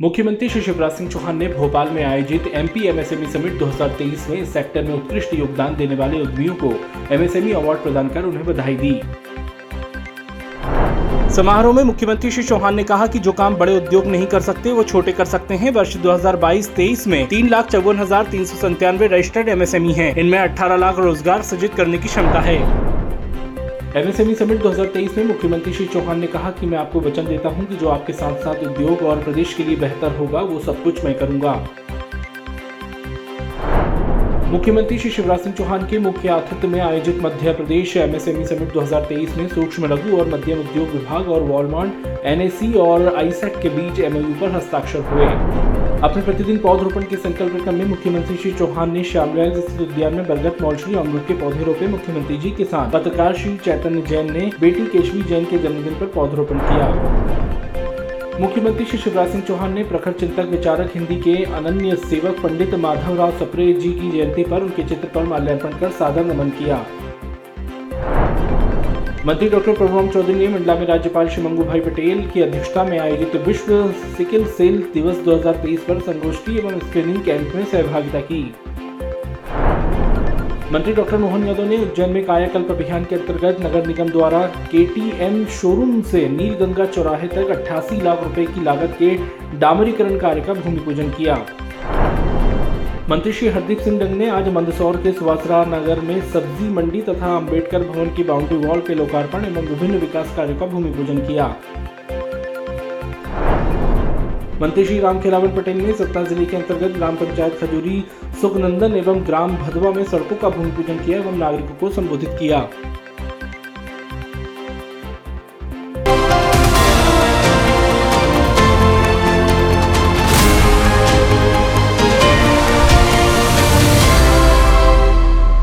मुख्यमंत्री श्री शिवराज सिंह चौहान ने भोपाल में आयोजित M P M MP MSME summit 2023 में इस सेक्टर में उत्कृष्ट योगदान देने वाले उद्यमियों को एमएसएमई अवार्ड प्रदान कर उन्हें बधाई दी। समारोह में मुख्यमंत्री श्री चौहान ने कहा कि जो काम बड़े उद्योग नहीं कर सकते, वो छोटे कर सकते हैं। वर्ष 2022-23 में तीन लाख चौवन हज़ार तीन सौ संतानवे रजिस्टर्ड एम एमएसएमई हैं। इनमें 18 लाख रोज़गार सृजित करने की क्षमता है। एमएसएमई समिट 2023 में मुख्यमंत्री श्री चौहान ने कहा कि मैं आपको वचन देता हूँ कि जो आपके साथ साथ उद्योग और प्रदेश के लिए बेहतर होगा, वो सब कुछ मैं करूँगा। मुख्यमंत्री श्री शिवराज सिंह चौहान के मुख्य आतिथ्य में आयोजित मध्य प्रदेश एमएसएमई समिट 2023 में सूक्ष्म लघु और मध्यम उद्योग विभाग और वॉलमार्ट एनएसी और आईसेक के बीच एमओयू पर हस्ताक्षर हुए। अपने प्रतिदिन पौधरोपण के संकल्प क्रम में मुख्यमंत्री श्री चौहान ने श्यामलाल स्थित उद्यान में बरगद मौलश्री अमरूद के पौधे रोपे। मुख्यमंत्री जी के साथ पत्रकार श्री चैतन्य जैन ने बेटी केशवी जैन के जन्मदिन पर पौधरोपण किया। मुख्यमंत्री श्री शिवराज सिंह चौहान ने प्रखर चिंतक विचारक हिंदी के अनन्य सेवक पंडित माधवराव सप्रे जी की जयंती पर उनके चित्र पर माल्यार्पण कर सादर नमन किया। मंत्री डॉक्टर प्रभुराम चौधरी ने मंडला में राज्यपाल श्री मंगू भाई पटेल की अध्यक्षता में आयोजित विश्व सिकिल सेल दिवस 2023 पर संगोष्ठी एवं स्क्रीनिंग कैंप में सहभागिता की। मंत्री डॉक्टर मोहन यादव ने उज्जैन में कायाकल्प अभियान के अंतर्गत नगर निगम द्वारा केटीएम शोरूम से नीलगंगा चौराहे तक अट्ठासी लाख रुपए की लागत के डामरीकरण कार्य का भूमि पूजन किया। मंत्री श्री हरदीप सिंह डंग ने आज मंदसौर के सुवासरा नगर में सब्ज़ी मंडी तथा अंबेडकर भवन की बाउंड्री वॉल के लोकार्पण एवं विभिन्न विकास कार्यों का भूमि पूजन किया। मंत्री श्री राम खेलावन पटेल ने सतना ज़िले के अंतर्गत ग्राम पंचायत खजूरी, सुखनंदन एवं ग्राम भदवा में सड़कों का भूमि पूजन किया एवं नागरिकों को संबोधित किया।